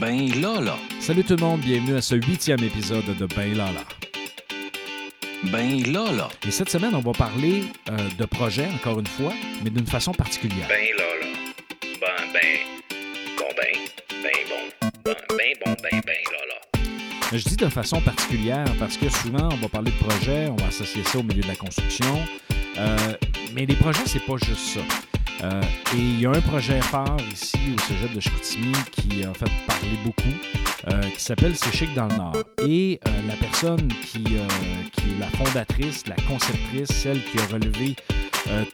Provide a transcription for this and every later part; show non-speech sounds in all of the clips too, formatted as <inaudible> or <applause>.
Ben là là. Salut tout le monde, bienvenue à ce huitième épisode de Ben là là. Ben là là. Et cette semaine, on va parler euh, de projets, encore une fois, mais d'une façon particulière. Ben là là. Ben ben. Bon ben. Ben bon. Ben ben bon ben ben là là. Je dis de façon particulière parce que souvent, on va parler de projets, on va associer ça au milieu de la construction. Euh, mais les projets, c'est pas juste ça. Euh, et il y a un projet phare ici au Cégep de Chicoutimi qui a fait parlé beaucoup, euh, qui s'appelle C'est chic dans le Nord. Et euh, la personne qui, qui est la fondatrice, la conceptrice, celle qui a relevé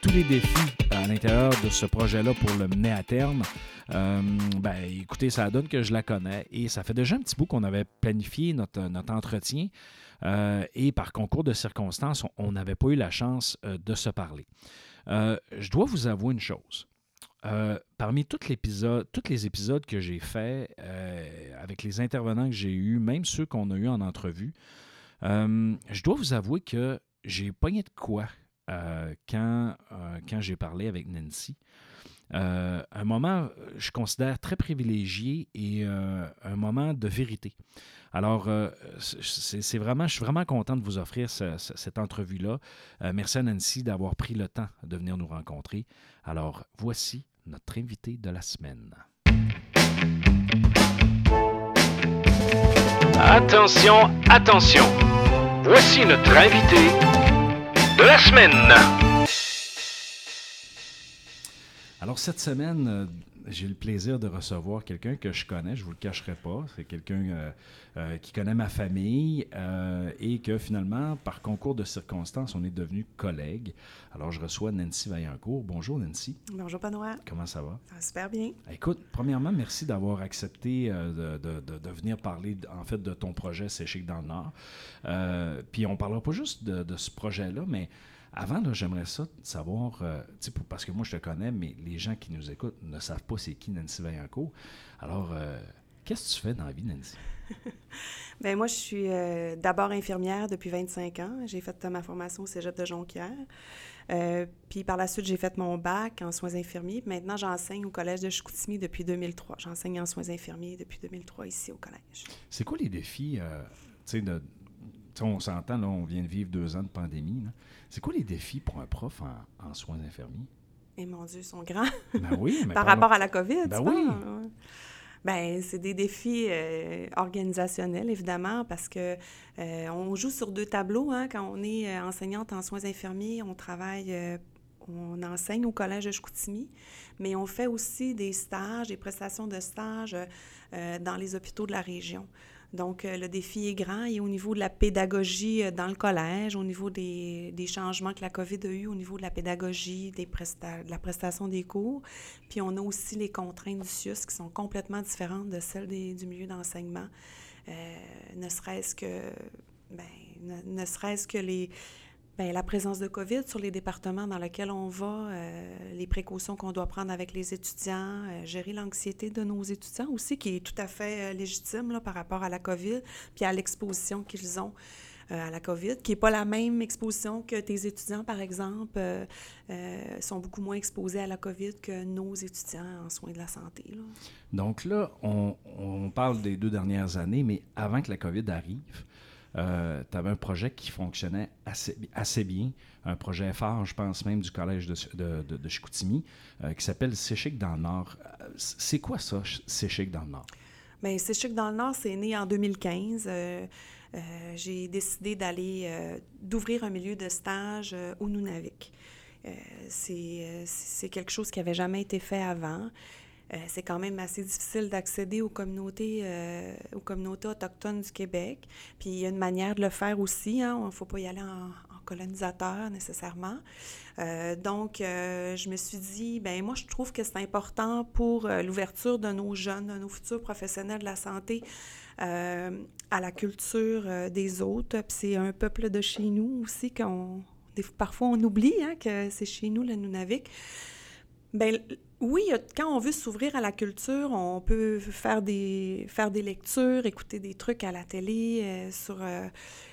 tous les défis à l'intérieur de ce projet-là pour le mener à terme, ben, écoutez, ça donne que je la connais et ça fait déjà un petit bout qu'on avait planifié notre, notre entretien. Et par concours de circonstances, on- n'avait pas eu la chance de se parler. Euh, je dois vous avouer une chose. Euh, parmi tous les épisodes que j'ai faits euh, avec les intervenants que j'ai eus, même ceux qu'on a eus en entrevue, je dois vous avouer que j'ai pogné de quoi quand, quand j'ai parlé avec Nancy. Euh, un moment, euh, je considère très privilégié et euh, un moment de vérité. Alors, c'est vraiment, je suis vraiment content de vous offrir ce- ce- cette entrevue-là. Merci à Nancy d'avoir pris le temps de venir nous rencontrer. Alors, voici notre invité de la semaine. Attention, attention. Voici notre invité de la semaine. Alors, cette semaine, euh, j'ai le plaisir de recevoir quelqu'un que je connais, je ne vous le cacherai pas. C'est quelqu'un euh, euh, qui connaît ma famille et que finalement, par concours de circonstances, on est devenus collègues. Alors, je reçois Nancy Vaillancourt. Bonjour, Nancy. Bonjour Benoît, Comment ça va? ça va super bien. Écoute, premièrement, merci d'avoir accepté de, de- de- de venir parler en fait de ton projet C'est chic dans le Nord. Puis on parlera pas juste de, de ce projet-là, mais avant, j'aimerais ça savoir, euh, pour- parce que moi je te connais, mais les gens qui nous écoutent ne savent pas c'est qui Nancy Vaillancourt. Alors, euh, qu'est-ce que tu fais dans la vie, Nancy? <laughs> Ben moi, je suis euh, d'abord infirmière depuis 25 ans. J'ai fait ma formation au Cégep de Jonquière. Puis par la suite, j'ai fait mon bac en soins infirmiers. Puis maintenant, j'enseigne au Collège de Chicoutimi depuis 2003. J'enseigne en soins infirmiers depuis 2003 ici au collège. C'est quoi les défis, de- on s'entend, là, on vient de vivre deux ans de pandémie. là. C'est quoi les défis pour un prof en, en soins infirmiers? Et mon Dieu, ils sont grands. Ben oui, <laughs> mais par rapport à la COVID, Ben tu oui. Ben, c'est des défis euh, organisationnels, évidemment, parce que euh, on joue sur deux tableaux. Hein, quand on est euh, enseignante en soins infirmiers, on travaille, euh, on enseigne au Collège de Chicoutimi, mais on fait aussi des stages, des prestations de stages euh, dans les hôpitaux de la région. Donc, euh, le défi est grand et au niveau de la pédagogie euh, dans le collège, au niveau des, des changements que la COVID a eu, au niveau de la pédagogie, des de la prestation des cours, puis on a aussi les contraintes du CIUS qui sont complètement différentes de celles du milieu d'enseignement. Euh, ne serait-ce que, ben, ne serait-ce que les, ben, la présence de COVID sur les départements dans lesquels on va, euh, les précautions qu'on doit prendre avec les étudiants, euh, gérer l'anxiété de nos étudiants aussi, qui est tout à fait euh, légitime là, par rapport à la COVID, puis à l'exposition qu'ils ont à la COVID, qui n'est pas la même exposition que tes étudiants, par exemple, sont beaucoup moins exposés à la COVID que nos étudiants en soins de la santé. là. Donc là, on, on parle des deux dernières années, mais avant que la COVID arrive, tu avais un projet qui fonctionnait assez, bien, un projet phare, je pense même, du Collège de, de, Chicoutimi, euh, qui s'appelle C'est chic dans le Nord. Euh, C'est quoi ça, C'est chic dans le Nord? Bien, C'est chic dans le Nord, c'est né en 2015. Euh, euh, j'ai décidé d'aller, euh, d'ouvrir un milieu de stage euh, au Nunavik. Euh, c'est, euh, c'est quelque chose qui n'avait jamais été fait avant. Euh, c'est quand même assez difficile d'accéder aux communautés, euh, aux communautés autochtones du Québec. Puis il y a une manière de le faire aussi. Il ne faut pas y aller en, colonisateur nécessairement. Euh, donc, je me suis dit, ben moi, je trouve que c'est important pour l'ouverture de nos jeunes, de nos futurs professionnels de la santé à la culture des autres. Puis c'est un peuple de chez nous aussi qu'on... parfois, on oublie hein, que c'est chez nous, le Nunavik. Ben, oui, a- quand on veut s'ouvrir à la culture, on peut faire des, faire des lectures, écouter des trucs à la télé, euh, sur, euh,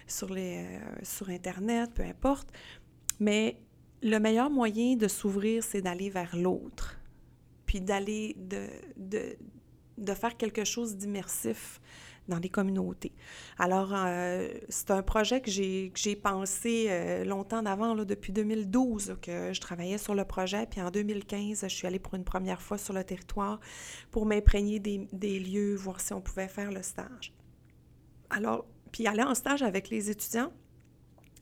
sur, les, euh, sur Internet, peu importe. Mais le meilleur moyen de s'ouvrir, c'est d'aller vers l'autre. Puis d'aller de, de, de faire quelque chose d'immersif dans les communautés. Alors, euh, c'est un projet que j'ai, pensé euh, longtemps d'avant, depuis 2012, là, que je travaillais sur le projet. Puis en 2015, je suis allée pour une première fois sur le territoire pour m'imprégner des lieux, voir si on pouvait faire le stage. Alors, puis aller en stage avec les étudiants,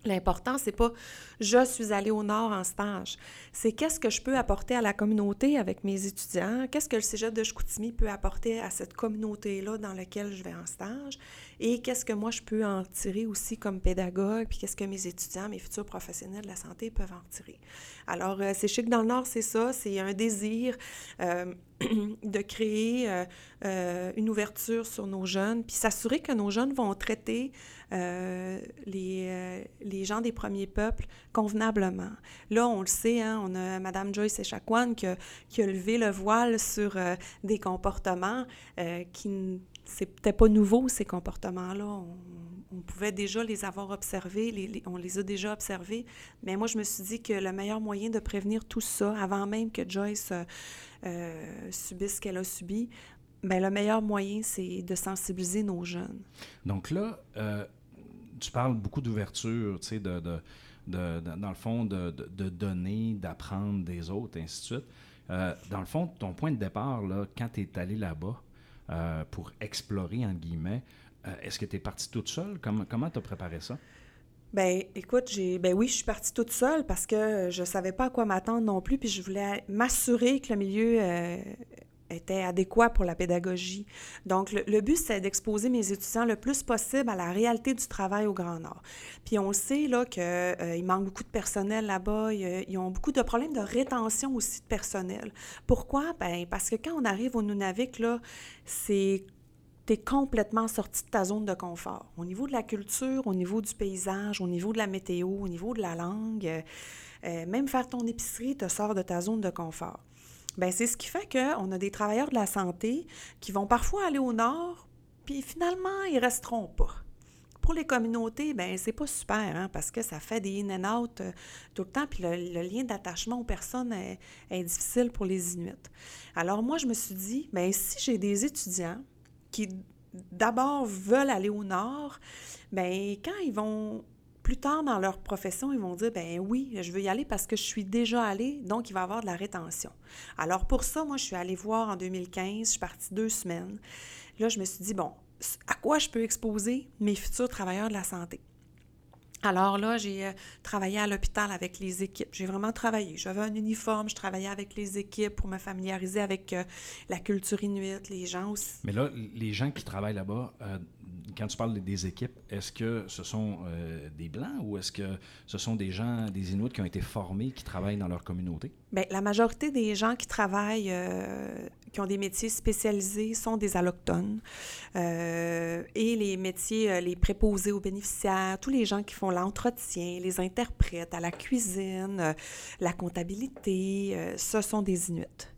L'important, c'est pas je suis allée au Nord en stage. C'est qu'est-ce que je peux apporter à la communauté avec mes étudiants, qu'est-ce que le cégep de Chicoutimi peut apporter à cette communauté-là dans laquelle je vais en stage, et qu'est-ce que moi je peux en tirer aussi comme pédagogue, puis qu'est-ce que mes étudiants, mes futurs professionnels de la santé peuvent en tirer? Alors, euh, c'est chic dans le Nord, c'est ça, c'est un désir. Euh, <clears throat> de créer euh, une ouverture sur nos jeunes, puis s'assurer que nos jeunes vont traiter les, gens des premiers peuples convenablement. Là, on le sait, hein, on a Mme Joyce Echaquan qui, qui a levé le voile sur des comportements qui c'est peut-être pas nouveau, ces comportements-là. On, pouvait déjà les avoir observés, on les a déjà observés. Mais moi, je me suis dit que le meilleur moyen de prévenir tout ça, avant même que Joyce euh, euh, subisse ce qu'elle a subi, ben, le meilleur moyen, c'est de sensibiliser nos jeunes. Donc là, euh, tu parles beaucoup d'ouverture, tu sais, de, dans le fond, de, donner, d'apprendre des autres, ainsi de suite. Dans le fond, ton point de départ, là, quand tu es allé là-bas euh, pour explorer, entre guillemets, euh, est-ce que tu es partie toute seule? Comment tu as préparé ça? Ben, écoute, j'ai, ben oui, je suis partie toute seule parce que je savais pas à quoi m'attendre non plus, puis je voulais m'assurer que le milieu euh, était adéquat pour la pédagogie. Donc, le, but, c'est d'exposer mes étudiants le plus possible à la réalité du travail au Grand Nord. Puis on sait là qu'il manque beaucoup de personnel là-bas, ils ont beaucoup de problèmes de rétention aussi de personnel. Pourquoi? Ben, parce que quand on arrive au Nunavik, là, c'est complètement sorti de ta zone de confort. Au niveau de la culture, au niveau du paysage, au niveau de la météo, au niveau de la langue, euh, euh, même faire ton épicerie te sort de ta zone de confort. Ben, c'est ce qui fait qu'on a des travailleurs de la santé qui vont parfois aller au nord, puis finalement, ils resteront pas. Pour les communautés, ben c'est pas super, hein, parce que ça fait des in and out euh, tout le temps, puis le, lien d'attachement aux personnes est, difficile pour les Inuits. Alors moi, je me suis dit, ben si j'ai des étudiants qui d'abord veulent aller au nord, ben quand ils vont plus tard dans leur profession, ils vont dire ben oui, je veux y aller parce que je suis déjà allée, donc il va y avoir de la rétention. Alors pour ça, moi je suis allée voir en 2015, je suis partie deux semaines. Là, je me suis dit bon, à quoi je peux exposer mes futurs travailleurs de la santé? Alors là, j'ai euh, travaillé à l'hôpital avec les équipes. J'ai vraiment travaillé. J'avais un uniforme, je travaillais avec les équipes pour me familiariser avec euh, la culture inuite, les gens aussi. Mais là, les gens qui travaillent là-bas, euh, quand tu parles des équipes, est-ce que ce sont euh, des Blancs ou est-ce que ce sont des gens, des Inuits qui ont été formés, qui travaillent dans leur communauté? Bien, la majorité des gens qui travaillent, euh, qui ont des métiers spécialisés, sont des allochtones. Euh, et les métiers, les préposés aux bénéficiaires, tous les gens qui font l'entretien, les interprètes à la cuisine, la comptabilité, ce sont des Inuits.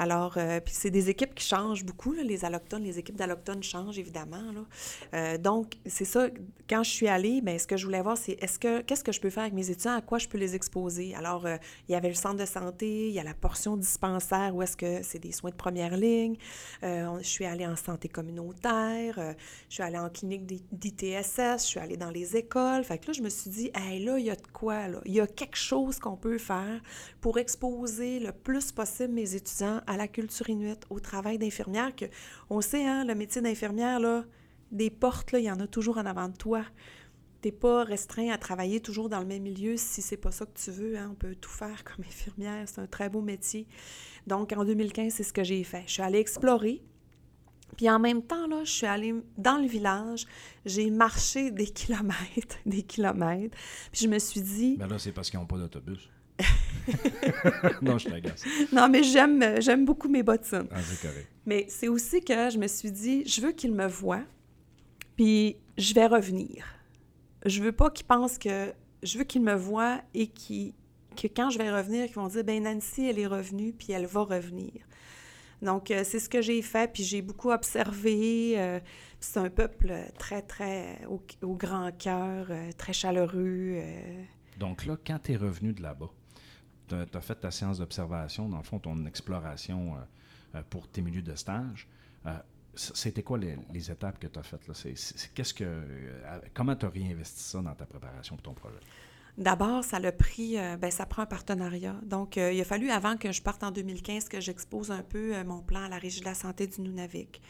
Alors, euh, puis c'est des équipes qui changent beaucoup, les allochtones, les équipes d'allochtones changent évidemment. Euh, donc, c'est ça, quand je suis allée, bien, ce que je voulais voir, c'est est-ce que qu'est-ce que je peux faire avec mes étudiants, à quoi je peux les exposer? Alors, euh, il y avait le centre de santé, il y a la portion dispensaire où est-ce que c'est des soins de première ligne. Je suis allée en santé communautaire, je suis allée en clinique d'ITSS, je suis allée dans les écoles. Fait que là, je me suis dit, hey, là, il y a de quoi, là? Il y a quelque chose qu'on peut faire pour exposer le plus possible mes étudiants à la culture inuite, au travail d'infirmière, que on sait, hein, le métier d'infirmière, là, des portes, là, il y en a toujours en avant de toi. T'es pas restreint à travailler toujours dans le même milieu si c'est pas ça que tu veux. Hein. On peut tout faire comme <laughs> infirmière. C'est un très beau métier. Donc, en 2015, c'est ce que j'ai fait. Je suis allée explorer. Puis en même temps, là, je suis allée dans le village. J'ai marché des <laughs> kilomètres, des kilomètres. Puis je me suis dit... Ben là, c'est parce qu'ils n'ont pas d'autobus. <laughs> non, je t'agace. Non, mais j'aime, j'aime beaucoup mes bottines. Ah, c'est correct. Mais c'est aussi que je me suis dit, je veux qu'ils me voient, puis je vais revenir. Je veux pas qu'ils pensent que... Je veux qu'ils me voient et qu'ils, que quand je vais revenir, qu'ils vont dire, ben Nancy, elle est revenue, puis elle va revenir. Donc, euh, c'est ce que j'ai fait, puis j'ai beaucoup observé. euh, c'est un peuple très, très au, au grand cœur, euh, très chaleureux. euh. Donc là, quand tu es revenu de là-bas, tu as, fait ta séance d'observation, dans le fond, ton exploration euh, euh, pour tes milieux de stage. Euh, c'était quoi les, étapes que tu as faites? Là? qu'est-ce que, comment tu as réinvesti ça dans ta préparation pour ton projet? D'abord, ça l'a pris, ben, ça prend un partenariat. Donc, il a fallu, avant que je parte en 2015, que j'expose un peu mon plan à la Régie de la santé du Nunavik.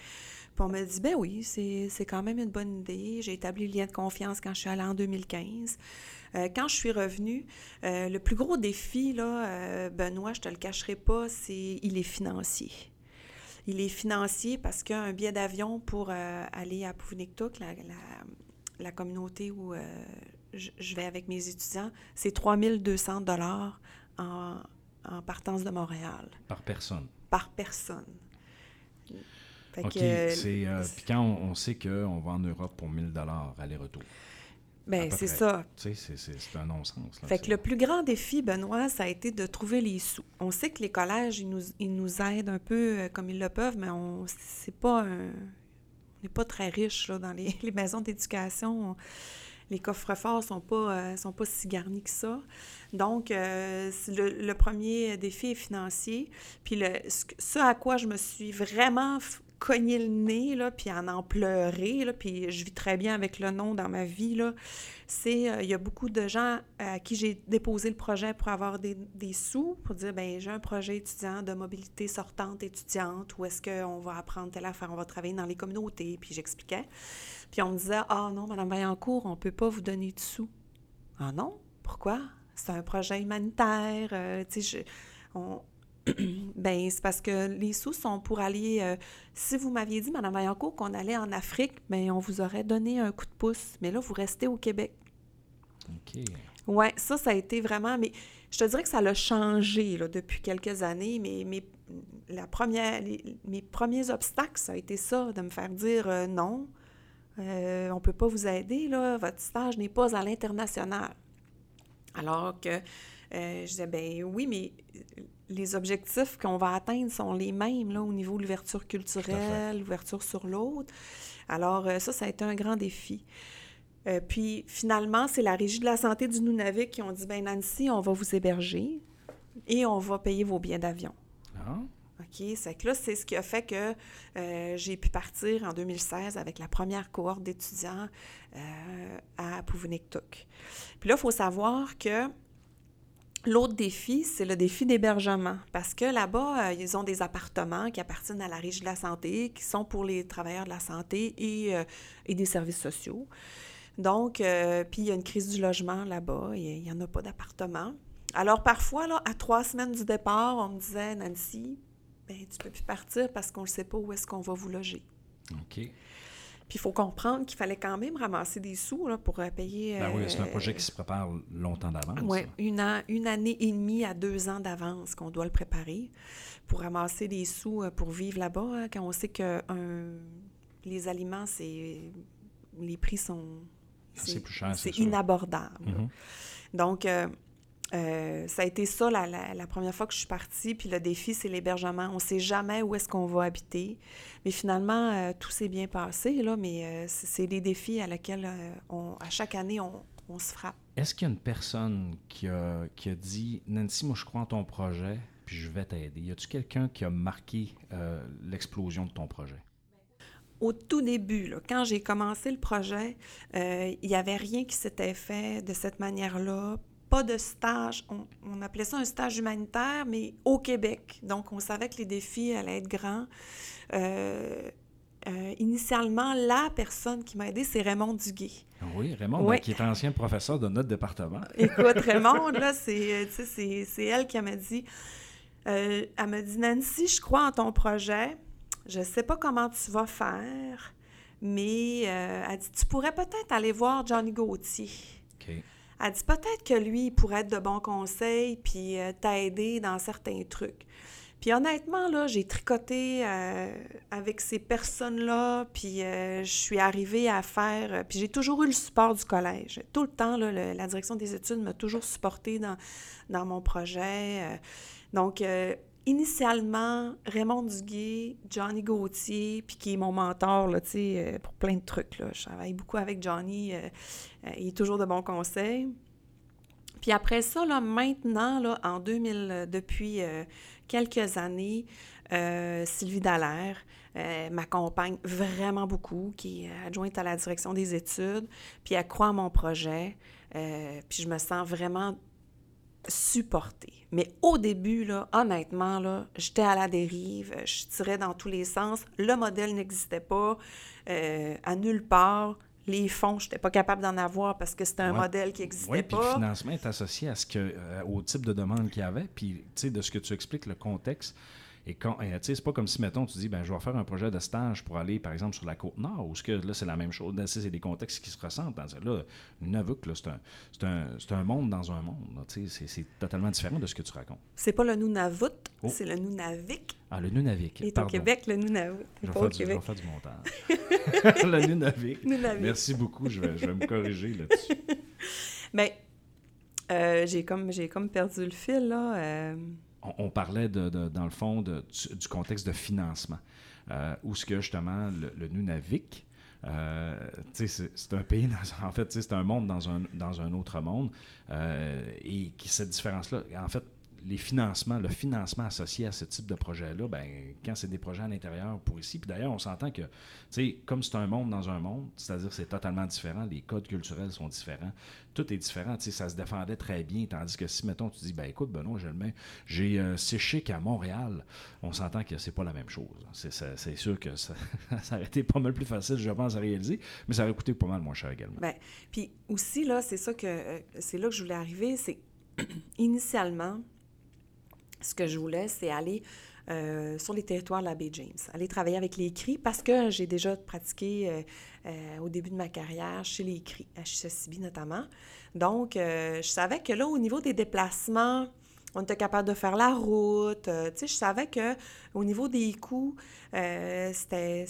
Puis on m'a dit, ben oui, c'est quand même une bonne idée. J'ai établi le lien de confiance quand je suis allée en 2015. quand je suis revenue, le plus gros défi, là, Benoît, je te le cacherai pas, c'est il est financier. Il est financier parce qu'un billet d'avion pour euh, aller à Pouvniktuk, la, la, communauté où euh, je, vais avec mes étudiants, c'est 3200 dollars en, en partance de Montréal. Par personne? Par personne. OK. Euh, puis quand on, on sait qu'on va en Europe pour 1000 dollars aller-retour. Bien, c'est ça. Tu sais, c'est un non-sens. Fait que le plus grand défi, Benoît, ça a été de trouver les sous. On sait que les collèges, ils nous, ils nous aident un peu euh, comme ils le peuvent, mais on c'est pas un, on n'est pas très riche là, dans les, <laughs> les maisons d'éducation. Les coffres-forts sont pas euh, sont pas si garnis que ça. Donc, euh, le, le, premier défi est financier. Puis le, ce à quoi je me suis vraiment cogner le nez, là, puis en en pleurer, là, puis je vis très bien avec le nom dans ma vie, là, c'est, euh, il y a beaucoup de gens à qui j'ai déposé le projet pour avoir des, des sous, pour dire, ben j'ai un projet étudiant de mobilité sortante étudiante, où est-ce qu'on va apprendre telle affaire, on va travailler dans les communautés, puis j'expliquais. Puis on me disait, ah non, Madame Vaillancourt, on peut pas vous donner de sous. Ah non? Pourquoi? C'est un projet humanitaire, euh, tu sais, on, <clears throat> ben c'est parce que les sous sont pour aller. Euh, si vous m'aviez dit, Mme Vaillancourt, qu'on allait en Afrique, ben on vous aurait donné un coup de pouce. Mais là, vous restez au Québec. OK. Oui, ça, ça a été vraiment. Mais je te dirais que ça l'a changé là, depuis quelques années. Mais, mais la première, mes premiers obstacles, ça a été ça, de me faire dire euh, non, euh, on ne peut pas vous aider, là, votre stage n'est pas à l'international. Alors que je disais, ben oui, mais les objectifs qu'on va atteindre sont les mêmes là, au niveau de l'ouverture culturelle, l'ouverture sur l'autre. Alors, euh, ça, ça a été un grand défi. Euh, puis, finalement, c'est la Régie de la santé du Nunavik qui ont dit ben Nancy, on va vous héberger et on va payer vos billets d'avion. Ah. OK, c'est que là, c'est ce qui a fait que euh, j'ai pu partir en 2016 avec la première cohorte d'étudiants à Pouvniktuk. Puis là, il faut savoir que L'autre défi, c'est le défi d'hébergement, parce que là-bas, euh, ils ont des appartements qui appartiennent à la Régie de la santé, qui sont pour les travailleurs de la santé et, euh, des services sociaux. Donc, euh, puis il y a une crise du logement là-bas, il n'y en a pas d'appartement. Alors, parfois, à trois semaines du départ, on me disait, Nancy, ben, tu peux plus partir parce qu'on ne sait pas où est-ce qu'on va vous loger. OK. Puis il faut comprendre qu'il fallait quand même ramasser des sous là, pour euh, payer. Ben oui, c'est un projet qui se prépare longtemps d'avance. Oui, une, une année et demie à deux ans d'avance qu'on doit le préparer pour ramasser des sous euh, pour vivre là-bas. Hein, quand on sait que les aliments, c'est les prix sont. C'est plus cher, c'est inabordable. Mm-hmm. Donc, euh, euh, ça a été ça la, première fois que je suis partie. Puis le défi, c'est l'hébergement. On ne sait jamais où est-ce qu'on va habiter. Mais finalement, euh, tout s'est bien passé, là, mais euh, c'est des défis à lesquels, on, à chaque année, on, se frappe. Est-ce qu'il y a une personne qui a, qui a, dit Nancy, moi, je crois en ton projet, puis je vais t'aider Y a-tu quelqu'un qui a marqué l'explosion de ton projet? Au tout début, là, quand j'ai commencé le projet, il n'y avait rien qui s'était fait de cette manière-là pas de stage. On, appelait ça un stage humanitaire, mais au Québec. Donc, on savait que les défis allaient être grands. Euh, euh, initialement, la personne qui m'a aidé, c'est Raymond Duguay. Oui, Raymond, ben, qui est ancien professeur de notre département. <laughs> Écoute, Raymond, <laughs> là, c'est, elle qui m'a dit, euh, elle m'a dit, Nancy, je crois en ton projet. Je ne sais pas comment tu vas faire, mais elle dit, tu pourrais peut-être aller voir Johnny Gauthier. OK. Elle dit peut-être que lui, il pourrait être de bons conseils puis euh, t'aider dans certains trucs. Puis honnêtement, là, j'ai tricoté euh, avec ces personnes-là, puis euh, je suis arrivée à faire... puis j'ai toujours eu le support du collège. Tout le temps, là, la direction des études m'a toujours supporté dans, dans mon projet. donc, initialement, Raymond Duguay, Johnny Gauthier, puis qui est mon mentor, là, euh, pour plein de trucs, là. Je travaille beaucoup avec Johnny, euh, euh, il est toujours de bons conseils. Puis après ça, là, maintenant, là, en 2000, depuis quelques années, Sylvie Dallaire m'accompagne vraiment beaucoup, qui est adjointe à la direction des études, puis elle croit en mon projet, puis je me sens vraiment supportée. Mais au début, là, honnêtement, là, j'étais à la dérive, je tirais dans tous les sens, le modèle n'existait pas, euh, à nulle part. Les fonds, je n'étais pas capable d'en avoir parce que c'était un Ouais. modèle qui n'existait Oui, puis le pas. financement est associé à ce que, euh, au type de demande qu'il y avait. Puis, tu sais, de ce que tu expliques, le contexte. Et quand, sais, c'est pas comme si, mettons, tu dis, ben, je vais faire un projet de stage pour aller, par exemple, sur la côte nord, ou ce que là, c'est la même chose. Là, c'est des contextes qui se ressentent. Dans, là, Nunavut, là, c'est un, un, un monde dans un monde. là, tu sais, c'est, totalement différent de ce que tu racontes. C'est pas le Nunavut, Oh. c'est le Nunavik. Ah, le Nunavik. Il est pardon. au Québec, le Nunavut. Je vais, pas au du, je vais Québec. faire du montage. <laughs> le Nunavik. Nunavik. Merci beaucoup. Je vais, je vais me corriger là-dessus. Mais <laughs> euh, j'ai comme, j'ai comme perdu le fil, là. euh, on, parlait, dans le fond, du, contexte de financement, euh, où ce que justement le, Nunavik, euh, c'est un pays, en fait, c'est un monde dans un, autre monde, euh, et cette différence-là, en fait, les financements, le financement associé à ce type de projet-là, ben, quand c'est des projets à l'intérieur pour ici, puis d'ailleurs, on s'entend que, tu sais, comme c'est un monde dans un monde, c'est-à-dire c'est totalement différent, les codes culturels sont différents, tout est différent, tu sais, ça se défendait très bien, tandis que si, mettons, tu dis, ben écoute, Benoît, le j'ai euh, C'est à Montréal, on s'entend que c'est pas la même chose. C'est sûr que ça, <laughs> ça aurait été pas mal plus facile, je pense, à réaliser, mais ça aurait coûté pas mal moins cher également. Ben, puis aussi, là, c'est ça que... euh, c'est là que je voulais arriver, c'est... <clears throat> initialement, ce que je voulais, c'est aller euh, sur les territoires de la baie James, aller travailler avec les CRI, parce que j'ai déjà pratiqué euh, euh, au début de ma carrière chez les CRI, à Chisasibi notamment. Donc, je savais que là, au niveau des déplacements, on était capable de faire la route. tu sais, je savais que au niveau des coûts, c'était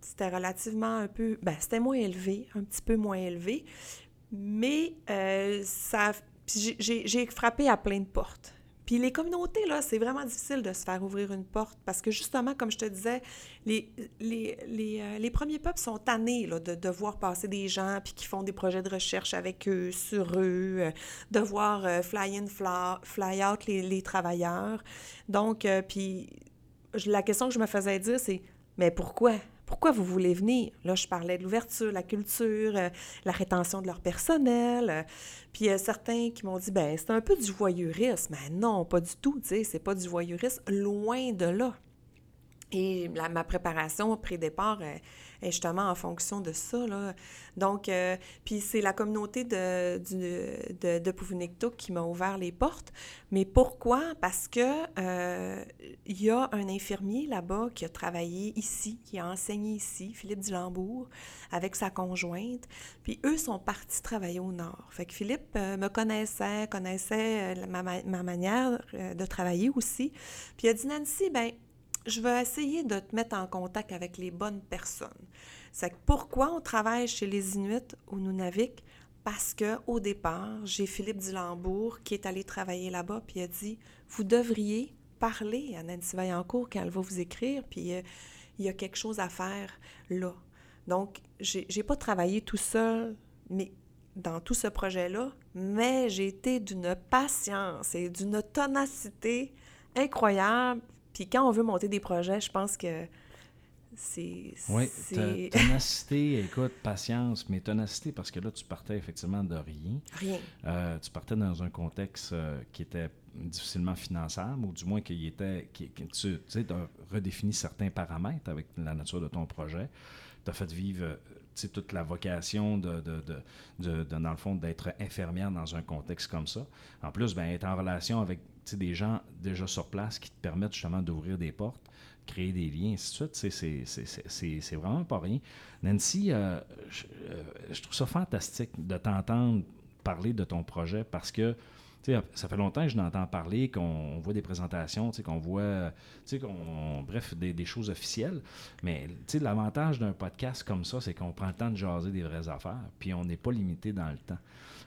c'était relativement un peu, ben, c'était moins élevé, un petit peu moins élevé, mais ça, j'ai frappé à plein de portes. Puis les communautés, là, c'est vraiment difficile de se faire ouvrir une porte parce que justement, comme je te disais, les, les, les, euh, les premiers peuples sont tannés là, de, voir passer des gens puis qui font des projets de recherche avec eux, sur eux, euh, de voir euh, fly in, fly, out les, les travailleurs. Donc, puis la question que je me faisais dire, c'est mais pourquoi? Pourquoi vous voulez venir? Là, je parlais de l'ouverture, la culture, euh, la rétention de leur personnel. euh, puis a certains qui m'ont dit, ben c'est un peu du voyeurisme. Mais non, pas du tout, tu sais, c'est pas du voyeurisme, loin de là. Et ma préparation pré-départ euh, est justement en fonction de ça. Là. Donc, euh, puis c'est la communauté de, du- de, de qui m'a ouvert les portes. Mais pourquoi? Parce que euh, il y a un infirmier là-bas qui a travaillé ici, qui a enseigné ici, Philippe Dulambourg, avec sa conjointe. Puis eux sont partis travailler au nord. Fait que Philippe euh, me connaissait, connaissait ma, ma- ma manière de travailler aussi. Puis il a dit, Nancy, ben je vais essayer de te mettre en contact avec les bonnes personnes. C'est pourquoi on travaille chez les Inuits au Nunavik? Parce que au départ, j'ai Philippe Dulambourg qui est allé travailler là-bas, puis a dit Vous devriez parler à Nancy Vaillancourt quand elle va vous écrire, puis euh, il y a quelque chose à faire là. Donc, j'ai pas travaillé tout seul, mais dans tout ce projet-là, mais j'ai été d'une patience et d'une ténacité incroyable. Puis quand on veut monter des projets, je pense que c'est... Oui, <laughs> ténacité, écoute, patience, mais ténacité parce que là, tu partais effectivement de rien. Rien. Euh, tu partais dans un contexte euh, qui était difficilement finançable, ou du moins qu'il était. qui- qui- tu tu as redéfini certains paramètres avec la nature de ton projet. Tu as fait vivre euh, tu sais, toute la vocation de, de, de- de- dans le fond, d'être infirmière dans un contexte comme ça. En plus, ben, être en relation avec sais, des gens déjà sur place qui te permettent justement d'ouvrir des portes, créer des liens, ainsi C'est vraiment pas rien. Nancy, euh, je, euh, je trouve ça fantastique de t'entendre parler de ton projet parce que ça fait longtemps que je n'entends parler, qu'on voit des présentations, qu'on voit, bref, des, choses officielles. Mais l'avantage d'un podcast comme ça, c'est qu'on prend le temps de jaser des vraies affaires, puis on n'est pas limité dans le temps.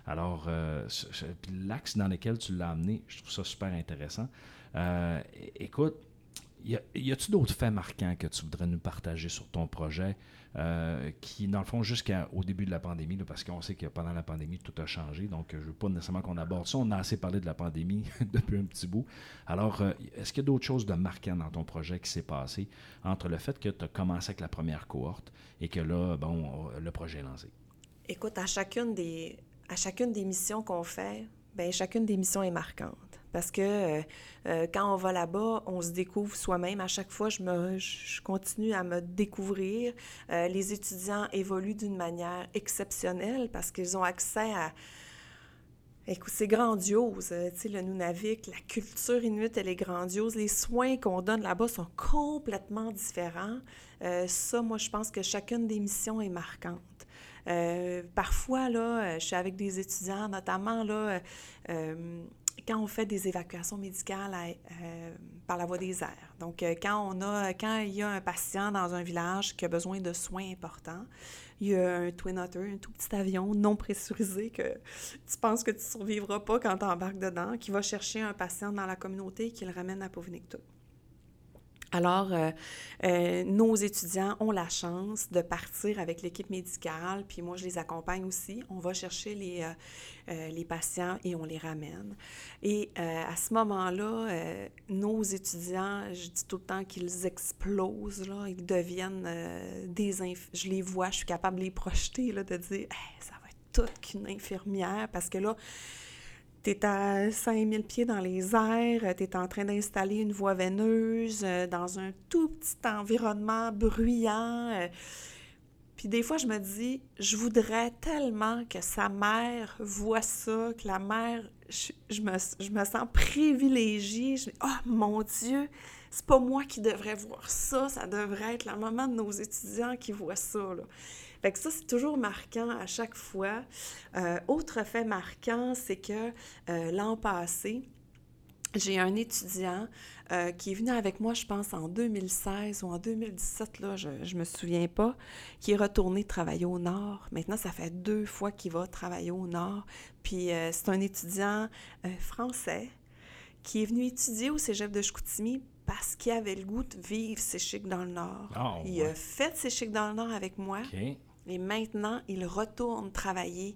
Alors, euh, l'axe dans lequel tu l'as amené, je trouve ça super intéressant. Euh, écoute, y a- y a-tu d'autres faits marquants que tu voudrais nous partager sur ton projet euh, qui, dans le fond, jusqu'au début de la pandémie, parce qu'on sait que pendant la pandémie, tout a changé, donc euh, je ne veux pas nécessairement qu'on aborde ça. On a assez parlé de la pandémie <laughs> depuis un petit bout. Alors, euh, est-ce qu'il y a d'autres choses de marquant dans ton projet qui s'est passé entre le fait que tu as commencé avec la première cohorte et que là, bon, le projet est lancé? Écoute, à chacune des, à chacune des missions qu'on fait, ben chacune des missions est marquante. Parce que euh, euh, quand on va là-bas, on se découvre soi-même. À chaque fois, je, continue à me découvrir. Euh, les étudiants évoluent d'une manière exceptionnelle parce qu'ils ont accès à... Écoute, c'est grandiose. Tu sais, le Nunavik, la culture inuite, elle est grandiose. Les soins qu'on donne là-bas sont complètement différents. Ça, moi, je pense que chacune des missions est marquante. Parfois, là, je suis avec des étudiants, notamment là, quand on fait des évacuations médicales euh, par la voie des airs. Donc, euh, quand on a, il y a un patient dans un village qui a besoin de soins importants, il y a un Twin Otter, un tout petit avion non pressurisé que tu penses que tu survivras pas quand tu embarques dedans, qui va chercher un patient dans la communauté et qui le ramène à Povinicto. Alors, euh, euh, nos étudiants ont la chance de partir avec l'équipe médicale, puis moi, je les accompagne aussi. On va chercher les, euh, les patients et on les ramène. Et à ce moment-là, nos étudiants, je dis tout le temps qu'ils explosent, là, ils deviennent des... inf- Je les vois, je suis capable de les projeter, là, de dire ça va être toute qu'une infirmière », parce que là, tu es à 5000 pieds dans les airs, tu es en train d'installer une voie veineuse euh, dans un tout petit environnement bruyant. Puis des fois, je me dis, je voudrais tellement que sa mère voit ça, que la mère, je, me, sens privilégiée. Je dis, oh mon Dieu, c'est pas moi qui devrais voir ça, ça devrait être la maman de nos étudiants qui voit ça. Là. Fait ça, c'est toujours marquant à chaque fois. Euh, autre fait marquant, c'est que euh, l'an passé, j'ai un étudiant euh, qui est venu avec moi, je pense, en 2016 ou en 2017, là, je ne me souviens pas, qui est retourné travailler au Nord. Maintenant, ça fait deux fois qu'il va travailler au Nord. Puis euh, c'est un étudiant euh, français qui est venu étudier au cégep de Chicoutimi parce qu'il avait le goût de vivre ses chics dans le Nord. Ah, Il ouais. a fait ses chics dans le Nord avec moi. Et maintenant, il retourne travailler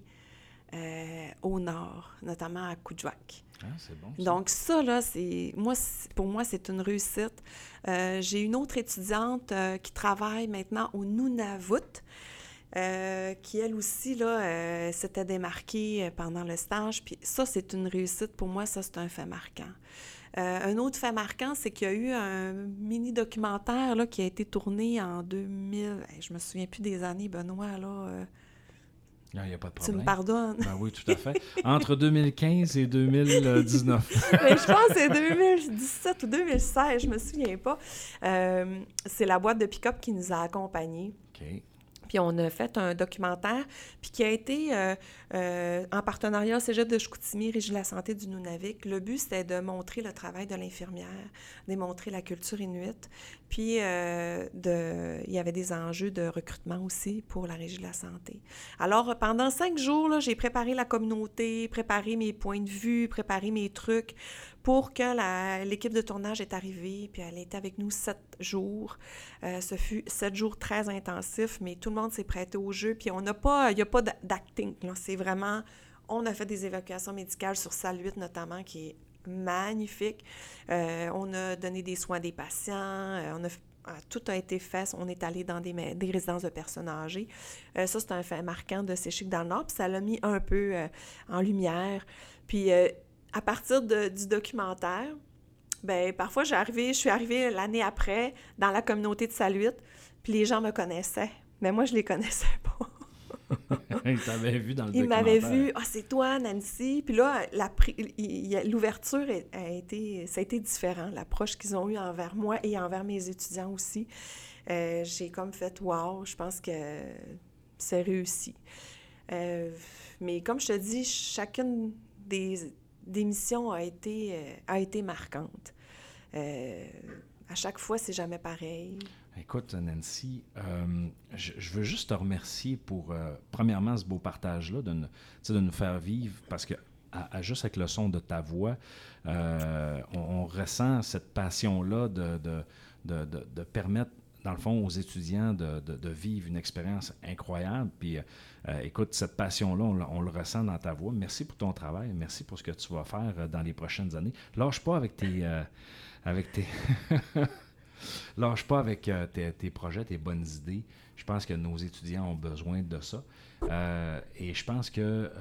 au nord, notamment à Coudjouac. Ah. Donc ça, là, c'est moi, pour moi, c'est une réussite. Euh, J'ai une autre étudiante euh, qui travaille maintenant au Nunavut, euh, qui, elle aussi, là, s'était démarquée pendant le stage. Puis ça, c'est une réussite. Pour moi, ça, c'est un fait marquant. Un autre fait marquant, c'est qu'il y a eu un mini-documentaire là, qui a été tourné en 2000. Hey, Je me souviens plus des années, Benoît, là. Il n'y a pas de tu me pardonnes. Ben oui, tout à fait. Entre 2015 et 2019. <laughs> Mais je pense que c'est 2017 ou 2016, je me souviens pas. Euh, c'est la boîte de pick-up qui nous a accompagnés. OK. Puis on a fait un documentaire, puis qui a été euh, euh, en partenariat Cégep de Chicoutimi, Régie de la santé du Nunavik. Le but, c'était de montrer le travail de l'infirmière, démontrer la culture inuite. Puis euh, de, il y avait des enjeux de recrutement aussi pour la Régie de la santé. Alors, pendant cinq jours, j'ai préparé la communauté, préparé mes points de vue, préparé mes trucs pour que l'équipe de tournage est arrivée, puis elle était avec nous sept jours. Euh, ce fut sept jours très intensifs, mais tout le monde s'est prêté au jeu, puis on n'a pas, il n'y a pas d'a- d'acting, c'est vraiment, on a fait des évacuations médicales sur salle 8 notamment, qui est magnifique. Euh, on a donné des soins des patients, euh, ah, tout a été fait. On est allé dans des, résidences de personnes âgées. Ça, c'est un fait marquant de ces chics dans le Nord. Puis ça l'a mis un peu en lumière. Puis à partir de- du documentaire, ben parfois, arrivé, je suis arrivée l'année après dans la communauté de Saluit, puis les gens me connaissaient. Mais moi, je les <laughs> connaissais pas. <laughs> Il t'avait vu dans le Ils m'avaient documentaire. vu, ah, c'est toi, Nancy. Puis là, l'ouverture a été, ça a été différent. L'approche qu'ils ont eue envers moi et envers mes étudiants aussi. Euh, J'ai comme fait, wow, je pense que c'est réussi. Euh, mais comme je te dis, chacune des, des missions a été, euh, a été marquante. Euh, à chaque fois, c'est jamais pareil. Écoute, Nancy, euh, je, veux juste te remercier pour, premièrement, ce beau partage-là, de, de nous faire vivre, parce que à, juste avec le son de ta voix, on, ressent cette passion-là de, de, de, permettre dans le fond, aux étudiants de, vivre une expérience incroyable. Puis, euh, écoute, cette passion-là, on, le ressent dans ta voix. Merci pour ton travail. Merci pour ce que tu vas faire euh, dans les prochaines années. Lâche pas avec tes. Euh, avec tes <laughs> Lâche pas avec tes, projets, tes bonnes idées. Je pense que nos étudiants ont besoin de ça. et je pense que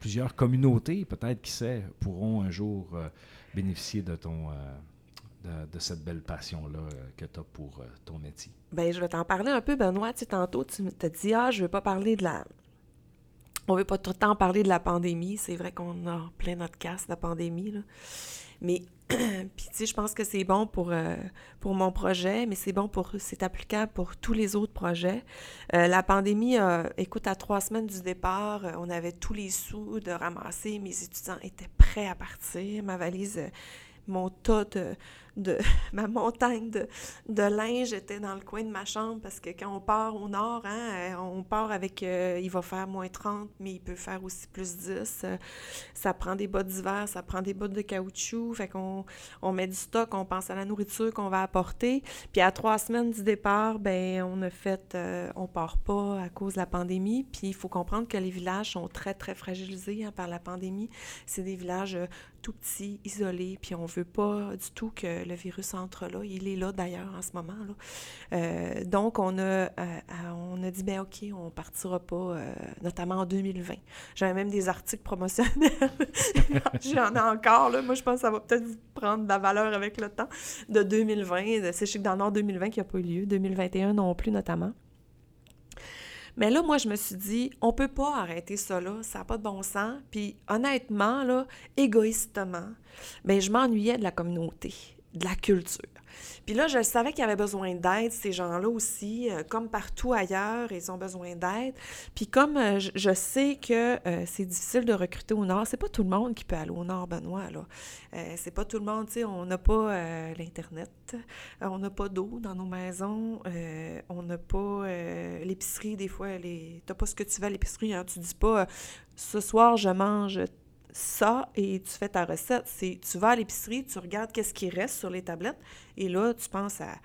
plusieurs communautés, peut-être, qui sait, pourront un jour bénéficier de ton, de, cette belle passion-là euh, que tu as pour euh, ton métier? Bien, je vais t'en parler un peu, Benoît. Tu sais, tantôt, tu t'as dit, ah, je ne veux pas parler de la. On veut pas tout le temps parler de la pandémie. C'est vrai qu'on a plein notre casse, la pandémie. Là. Mais, <clears throat> puis, tu sais, je pense que c'est bon pour, euh, pour mon projet, mais c'est bon pour. C'est applicable pour tous les autres projets. la pandémie, écoute, à trois semaines du départ, on avait tous les sous de ramasser. Mes étudiants étaient prêts à partir. Ma valise mon tas de, de <laughs> ma montagne de, de, linge était dans le coin de ma chambre parce que quand on part au nord, hein, euh, on part avec, euh, il va faire moins 30, mais il peut faire aussi plus 10. Euh, ça prend des bottes d'hiver, ça prend des bottes de caoutchouc, fait qu'on on met du stock, on pense à la nourriture qu'on va apporter. Puis à trois semaines du départ, ben on a fait, on part pas à cause de la pandémie. Puis il faut comprendre que les villages sont très, très fragilisés hein, par la pandémie. C'est des villages tout petits, isolés, puis on veut pas du tout que le virus entre là. Il est là d'ailleurs en ce moment. Euh, donc, on a, euh, on a dit, ben OK, on partira pas, euh, notamment en 2020. J'avais même des articles promotionnels. <laughs> J'en ai encore. Là. Moi, je pense que ça va peut-être prendre de la valeur avec le temps de 2020. C'est chez dans le Nord 2020 qui n'a pas eu lieu, 2021 non plus notamment. Mais là, moi, je me suis dit, on peut pas arrêter ça là, ça n'a pas de bon sens. Puis honnêtement, là, égoïstement, ben, je m'ennuyais de la communauté de la culture. Puis là, je savais qu'il y avait besoin d'aide, ces gens-là aussi, euh, comme partout ailleurs, ils ont besoin d'aide. Puis comme euh, je, sais que euh, c'est difficile de recruter au Nord, c'est pas tout le monde qui peut aller au Nord, Benoît, là. c'est pas tout le monde, tu sais, on n'a pas l'Internet, on n'a pas d'eau dans nos maisons, on n'a pas l'épicerie, des fois, les... t'as pas ce que tu veux à l'épicerie, hein, tu dis pas « ce soir, je mange ça et tu fais ta recette. C'est tu vas à l'épicerie, tu regardes qu'est-ce qui reste sur les tablettes et là tu penses à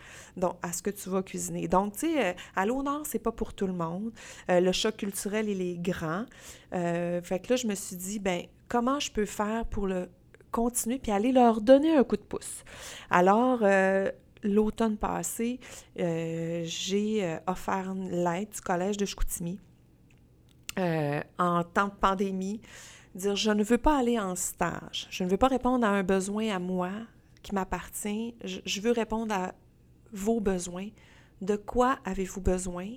à ce que tu vas cuisiner. Donc tu sais, euh, à l'honneur c'est pas pour tout le monde. Euh, le choc culturel il est grand. Euh, fait que là je me suis dit ben comment je peux faire pour le continuer puis aller leur donner un coup de pouce? Alors l'automne passé, j'ai offert l'aide du collège de Chicoutimi. en temps de pandémie, dire je ne veux pas aller en stage, je ne veux pas répondre à un besoin à moi qui m'appartient, je, veux répondre à vos besoins. De quoi avez-vous besoin?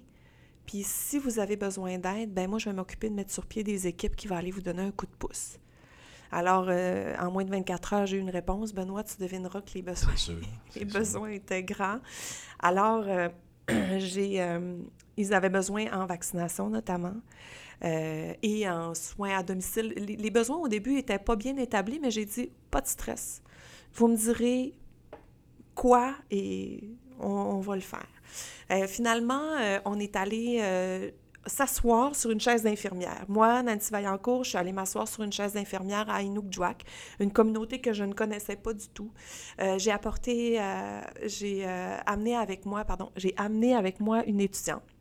Puis si vous avez besoin d'aide, ben moi je vais m'occuper de mettre sur pied des équipes qui vont aller vous donner un coup de pouce. Alors, euh, en moins de 24 heures, j'ai eu une réponse. Benoît, tu devineras que les besoins, <laughs> les besoins étaient grands. Alors, euh, <clears throat> j'ai, euh, ils avaient besoin en vaccination notamment. Euh, et en soins à domicile. Les, besoins au début n'étaient pas bien établis, mais j'ai dit pas de stress. Vous me direz quoi et on, va le faire. Euh, finalement, euh, on est allé s'asseoir sur une chaise d'infirmière. Moi, Nancy Vaillancourt, je suis allée m'asseoir sur une chaise d'infirmière à Inukjuak, une communauté que je ne connaissais pas du tout. j'ai apporté, j'ai amené avec moi, pardon, j'ai amené avec moi une étudiante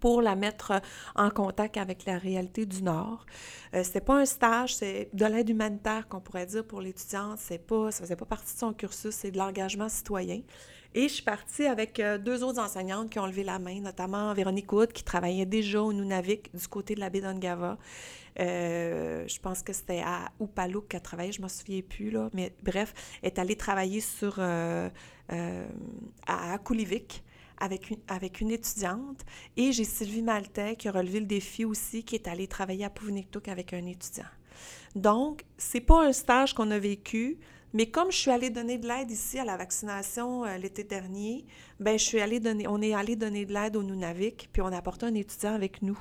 pour la mettre euh, en contact avec la réalité du Nord. Euh, c'était pas un stage, c'est de l'aide humanitaire qu'on pourrait dire pour l'étudiante. C'est pas, ça faisait pas partie de son cursus, c'est de l'engagement citoyen. Et je suis partie avec euh, deux autres enseignantes qui ont levé la main, notamment Véronique Wood, qui travaillait déjà au Nunavik du côté de la baie d'Angava. je pense que c'était à Upaluk qu'elle travaillait, je ne me souviens plus, là. Mais bref, est allée travailler sur, à Kulivik avec une, avec une étudiante. Et j'ai Sylvie Maltais qui a relevé le défi aussi, qui est allée travailler à Pouveniktuk avec un étudiant. Donc, c'est pas un stage qu'on a vécu, mais comme je suis allée donner de l'aide ici à la vaccination euh, l'été dernier, ben je suis allée donner, on est allé donner de l'aide au Nunavik, puis on a apporté un étudiant avec nous.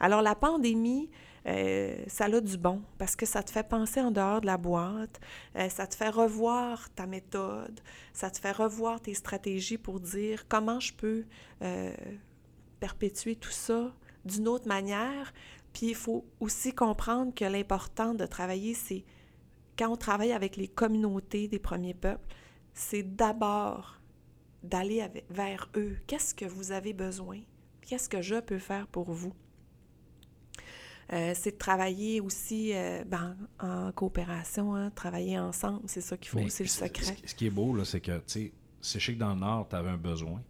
Alors la pandémie, euh, ça a du bon parce que ça te fait penser en dehors de la boîte, euh, ça te fait revoir ta méthode, ça te fait revoir tes stratégies pour dire comment je peux euh, perpétuer tout ça d'une autre manière. Puis il faut aussi comprendre que l'important de travailler, c'est quand on travaille avec les communautés des premiers peuples, c'est d'abord d'aller vers eux. Qu'est-ce que vous avez besoin? Qu'est-ce que je peux faire pour vous? Euh, c'est de travailler aussi euh, ben, en coopération, hein, travailler ensemble. C'est ça qu'il faut, c'est le secret. Ce qui est beau, c'est que, tu sais, c'est chic dans le Nord, tu avais un besoin,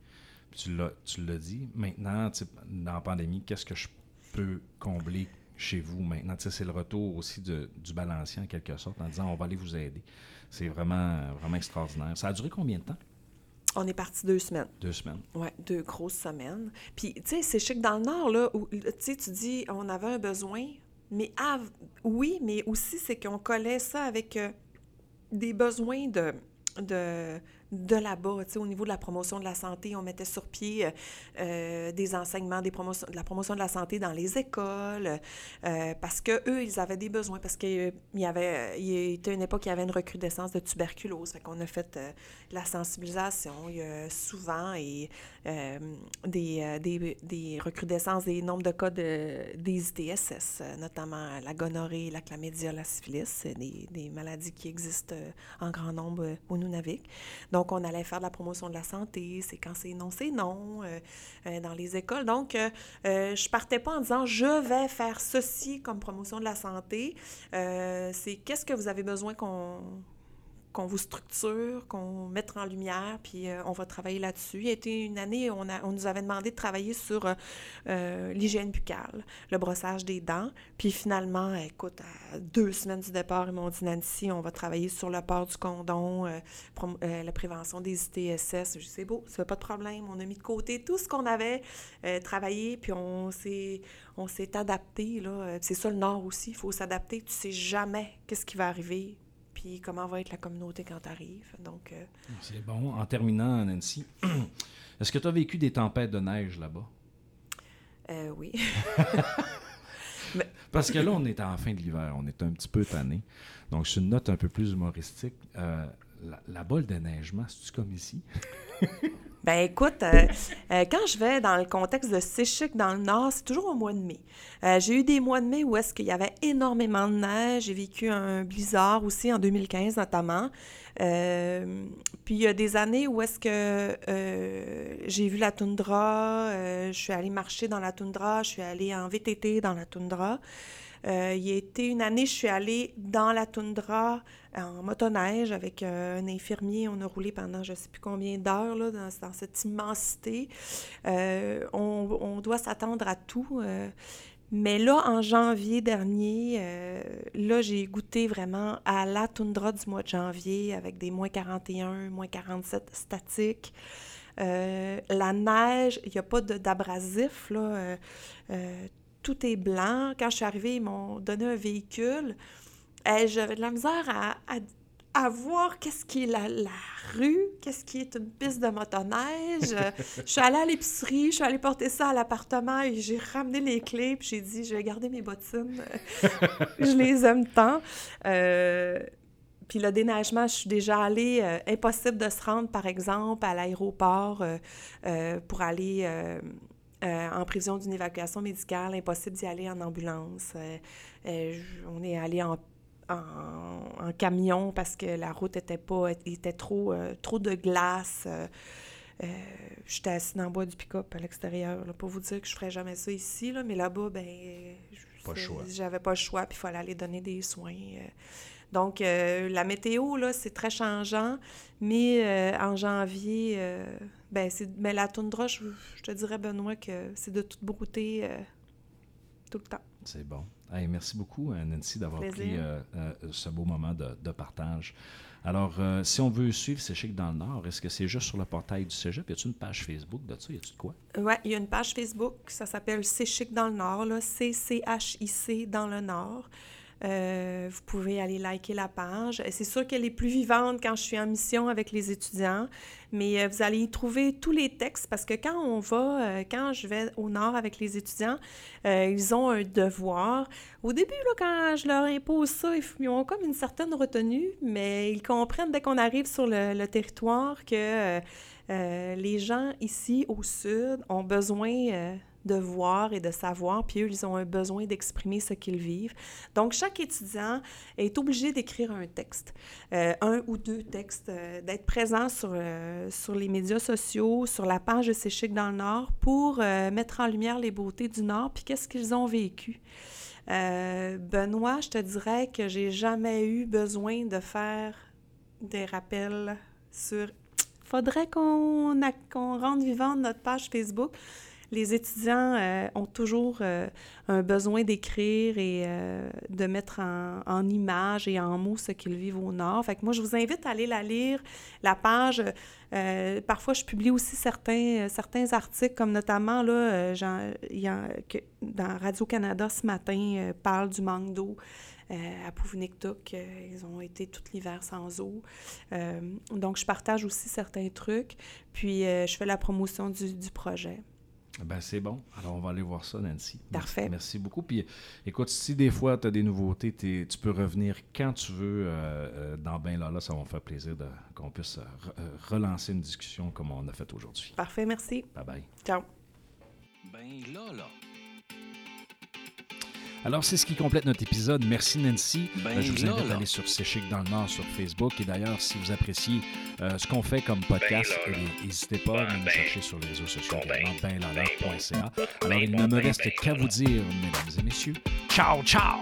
puis tu l'as dit. Maintenant, dans la pandémie, qu'est-ce que je peux combler chez vous maintenant? C'est le retour aussi de, du balancier, en quelque sorte, en disant on va aller vous aider. C'est vraiment, vraiment extraordinaire. Ça a duré combien de temps? On est parti deux semaines. Deux semaines. Oui, deux grosses semaines. Puis, tu sais, c'est chic dans le Nord, là, où, tu sais, tu dis, on avait un besoin, mais oui, mais aussi, c'est qu'on collait ça avec euh, des besoins de, de de là-bas. Au niveau de la promotion de la santé, on mettait sur pied euh, euh, des enseignements, des promotions, de la promotion de la santé dans les écoles, euh, parce que eux, ils avaient des besoins, parce qu'il y avait, il était une époque, il y avait une recrudescence de tuberculose. Fait qu'on a fait la sensibilisation. Souvent et, des, des, des, recrudescences des nombres de cas de, des ITSS, notamment la gonorrhée, la chlamydia, la syphilis, des, des maladies qui existent en grand nombre au Nunavik. Donc, donc, on allait faire de la promotion de la santé, c'est quand c'est non, c'est non, euh, euh, dans les écoles. Donc, euh, je partais pas en disant je vais faire ceci comme promotion de la santé. c'est qu'est-ce que vous avez besoin qu'on qu'on vous structure, qu'on mette en lumière, puis euh, on va travailler là-dessus. Il y a été une année, on, a, on nous avait demandé de travailler sur euh, euh, l'hygiène buccale, le brossage des dents. Puis finalement, écoute, à deux semaines du départ, ils m'ont dit, Nancy, on va travailler sur le port du condom, la prévention des ITSS. Je c'est beau, ça fait pas de problème. On a mis de côté tout ce qu'on avait travaillé, puis on s'est on s'est adapté. C'est ça le Nord aussi, il faut s'adapter. Tu sais jamais qu'est-ce qui va arriver puis comment va être la communauté quand tu arrives. Donc, euh, C'est bon. En terminant, Nancy, <clears throat> est-ce que tu as vécu des tempêtes de neige là-bas? Euh, oui. <laughs> Parce que là, on est en fin de l'hiver, on est un petit peu tanné. Donc, c'est une note un peu plus humoristique. Euh, la, la bolle de neigement, c'est-tu comme ici? <laughs> Ben écoute, euh, euh, quand je vais dans le contexte de Séchic dans le Nord, c'est toujours au mois de mai. Euh, j'ai eu des mois de mai où est-ce qu'il y avait énormément de neige. J'ai vécu un blizzard aussi en 2015 notamment. puis il y a des années où est-ce que j'ai vu la toundra, je suis allée marcher dans la toundra, je suis allée en VTT dans la toundra. Euh, il y a été une année, je suis allée dans la toundra en motoneige avec euh, un infirmier. On a roulé pendant je ne sais plus combien d'heures dans, cette immensité. Euh, on, on, doit s'attendre à tout. mais là, en janvier dernier, là, j'ai goûté vraiment à la toundra du mois de janvier avec des moins 41, moins 47 statiques. la neige, il n'y a pas d'abrasif, là tout est blanc. Quand je suis arrivée, ils m'ont donné un véhicule. et J'avais de la misère à, voir qu'est-ce qui est la, rue, qu'est-ce qui est une piste de motoneige. <laughs> je suis allée à l'épicerie, je suis allée porter ça à l'appartement et j'ai ramené les clés, puis j'ai dit, je vais garder mes bottines. <laughs> je les aime tant. Euh, puis le déneigement, je suis déjà allée, euh, impossible de se rendre, par exemple, à l'aéroport euh, pour aller euh, en prévision d'une évacuation médicale, impossible d'y aller en ambulance. Euh, euh, on est allé en, camion parce que la route était pas était trop trop de glace. J'étais assise dans le bois du pick-up à l'extérieur. Pour vous dire que je ferais jamais ça ici, là, mais là-bas, ben j'avais pas le choix, puis il fallait aller donner des soins. Donc, la météo, là, c'est très changeant, mais en janvier, ben, c'est, mais la toundra, je, te dirais, Benoît, que c'est de toute beauté euh, tout le temps. C'est bon. merci beaucoup, euh, Nancy, d'avoir pris euh, ce beau moment de, partage. Alors, si on veut suivre C'est Chic dans le Nord, est-ce que c'est juste sur le portail du Cégep? Y a-t-il une page Facebook de ça? Y a-t-il de quoi? Oui, il y a une page Facebook, ça s'appelle C'est Chic dans le Nord, C-C-H-I-C dans le Nord. Euh, vous pouvez aller liker la page. C'est sûr qu'elle est plus vivante quand je suis en mission avec les étudiants, mais euh, vous allez y trouver tous les textes parce que quand on va, euh, quand je vais au nord avec les étudiants, ils ont un devoir. Au début, là, quand je leur impose ça, ils ont comme une certaine retenue, mais ils comprennent dès qu'on arrive sur le, territoire que les gens ici au sud ont besoin de voir et de savoir, puis eux, ils ont un besoin d'exprimer ce qu'ils vivent. Donc, chaque étudiant est obligé d'écrire un texte, euh, un ou deux textes, euh, d'être présent sur, euh, sur les médias sociaux, sur la page de C'est chic dans le Nord, pour mettre en lumière les beautés du Nord, puis qu'est-ce qu'ils ont vécu. Benoît, je te dirais que j'ai jamais eu besoin de faire des rappels sur faudrait qu'on qu'on rende vivante notre page Facebook les étudiants euh, ont toujours euh, un besoin d'écrire et euh, de mettre en, images et en mots ce qu'ils vivent au Nord. Fait que moi, je vous invite à aller la lire, la page. parfois, je publie aussi certains, articles, comme notamment, là, dans Radio-Canada ce matin, parle du manque d'eau. à Pouvniktuk. ils ont été tout l'hiver sans eau. donc, je partage aussi certains trucs, puis je fais la promotion du projet. Ben, c'est bon. Alors, on va aller voir ça, Nancy. Parfait. Merci, beaucoup. Puis, écoute, si des fois, tu as des nouveautés, tu peux revenir quand tu veux euh, euh, dans Ben Là, ça va me faire plaisir qu'on puisse euh, relancer une discussion comme on a fait aujourd'hui. Parfait, merci. Bye-bye. Ciao. Ben là. Alors, c'est ce qui complète notre épisode. Merci, Nancy. Ben euh, je vous invite à aller sur C'est Chic dans le Nord sur Facebook. Et d'ailleurs, si vous appréciez euh, ce qu'on fait comme podcast, ben eh n'hésitez pas à nous ben, chercher sur les réseaux sociaux également, benlala.ca. Alors, il ne me reste qu'à vous dire, mesdames et messieurs, ciao, ciao!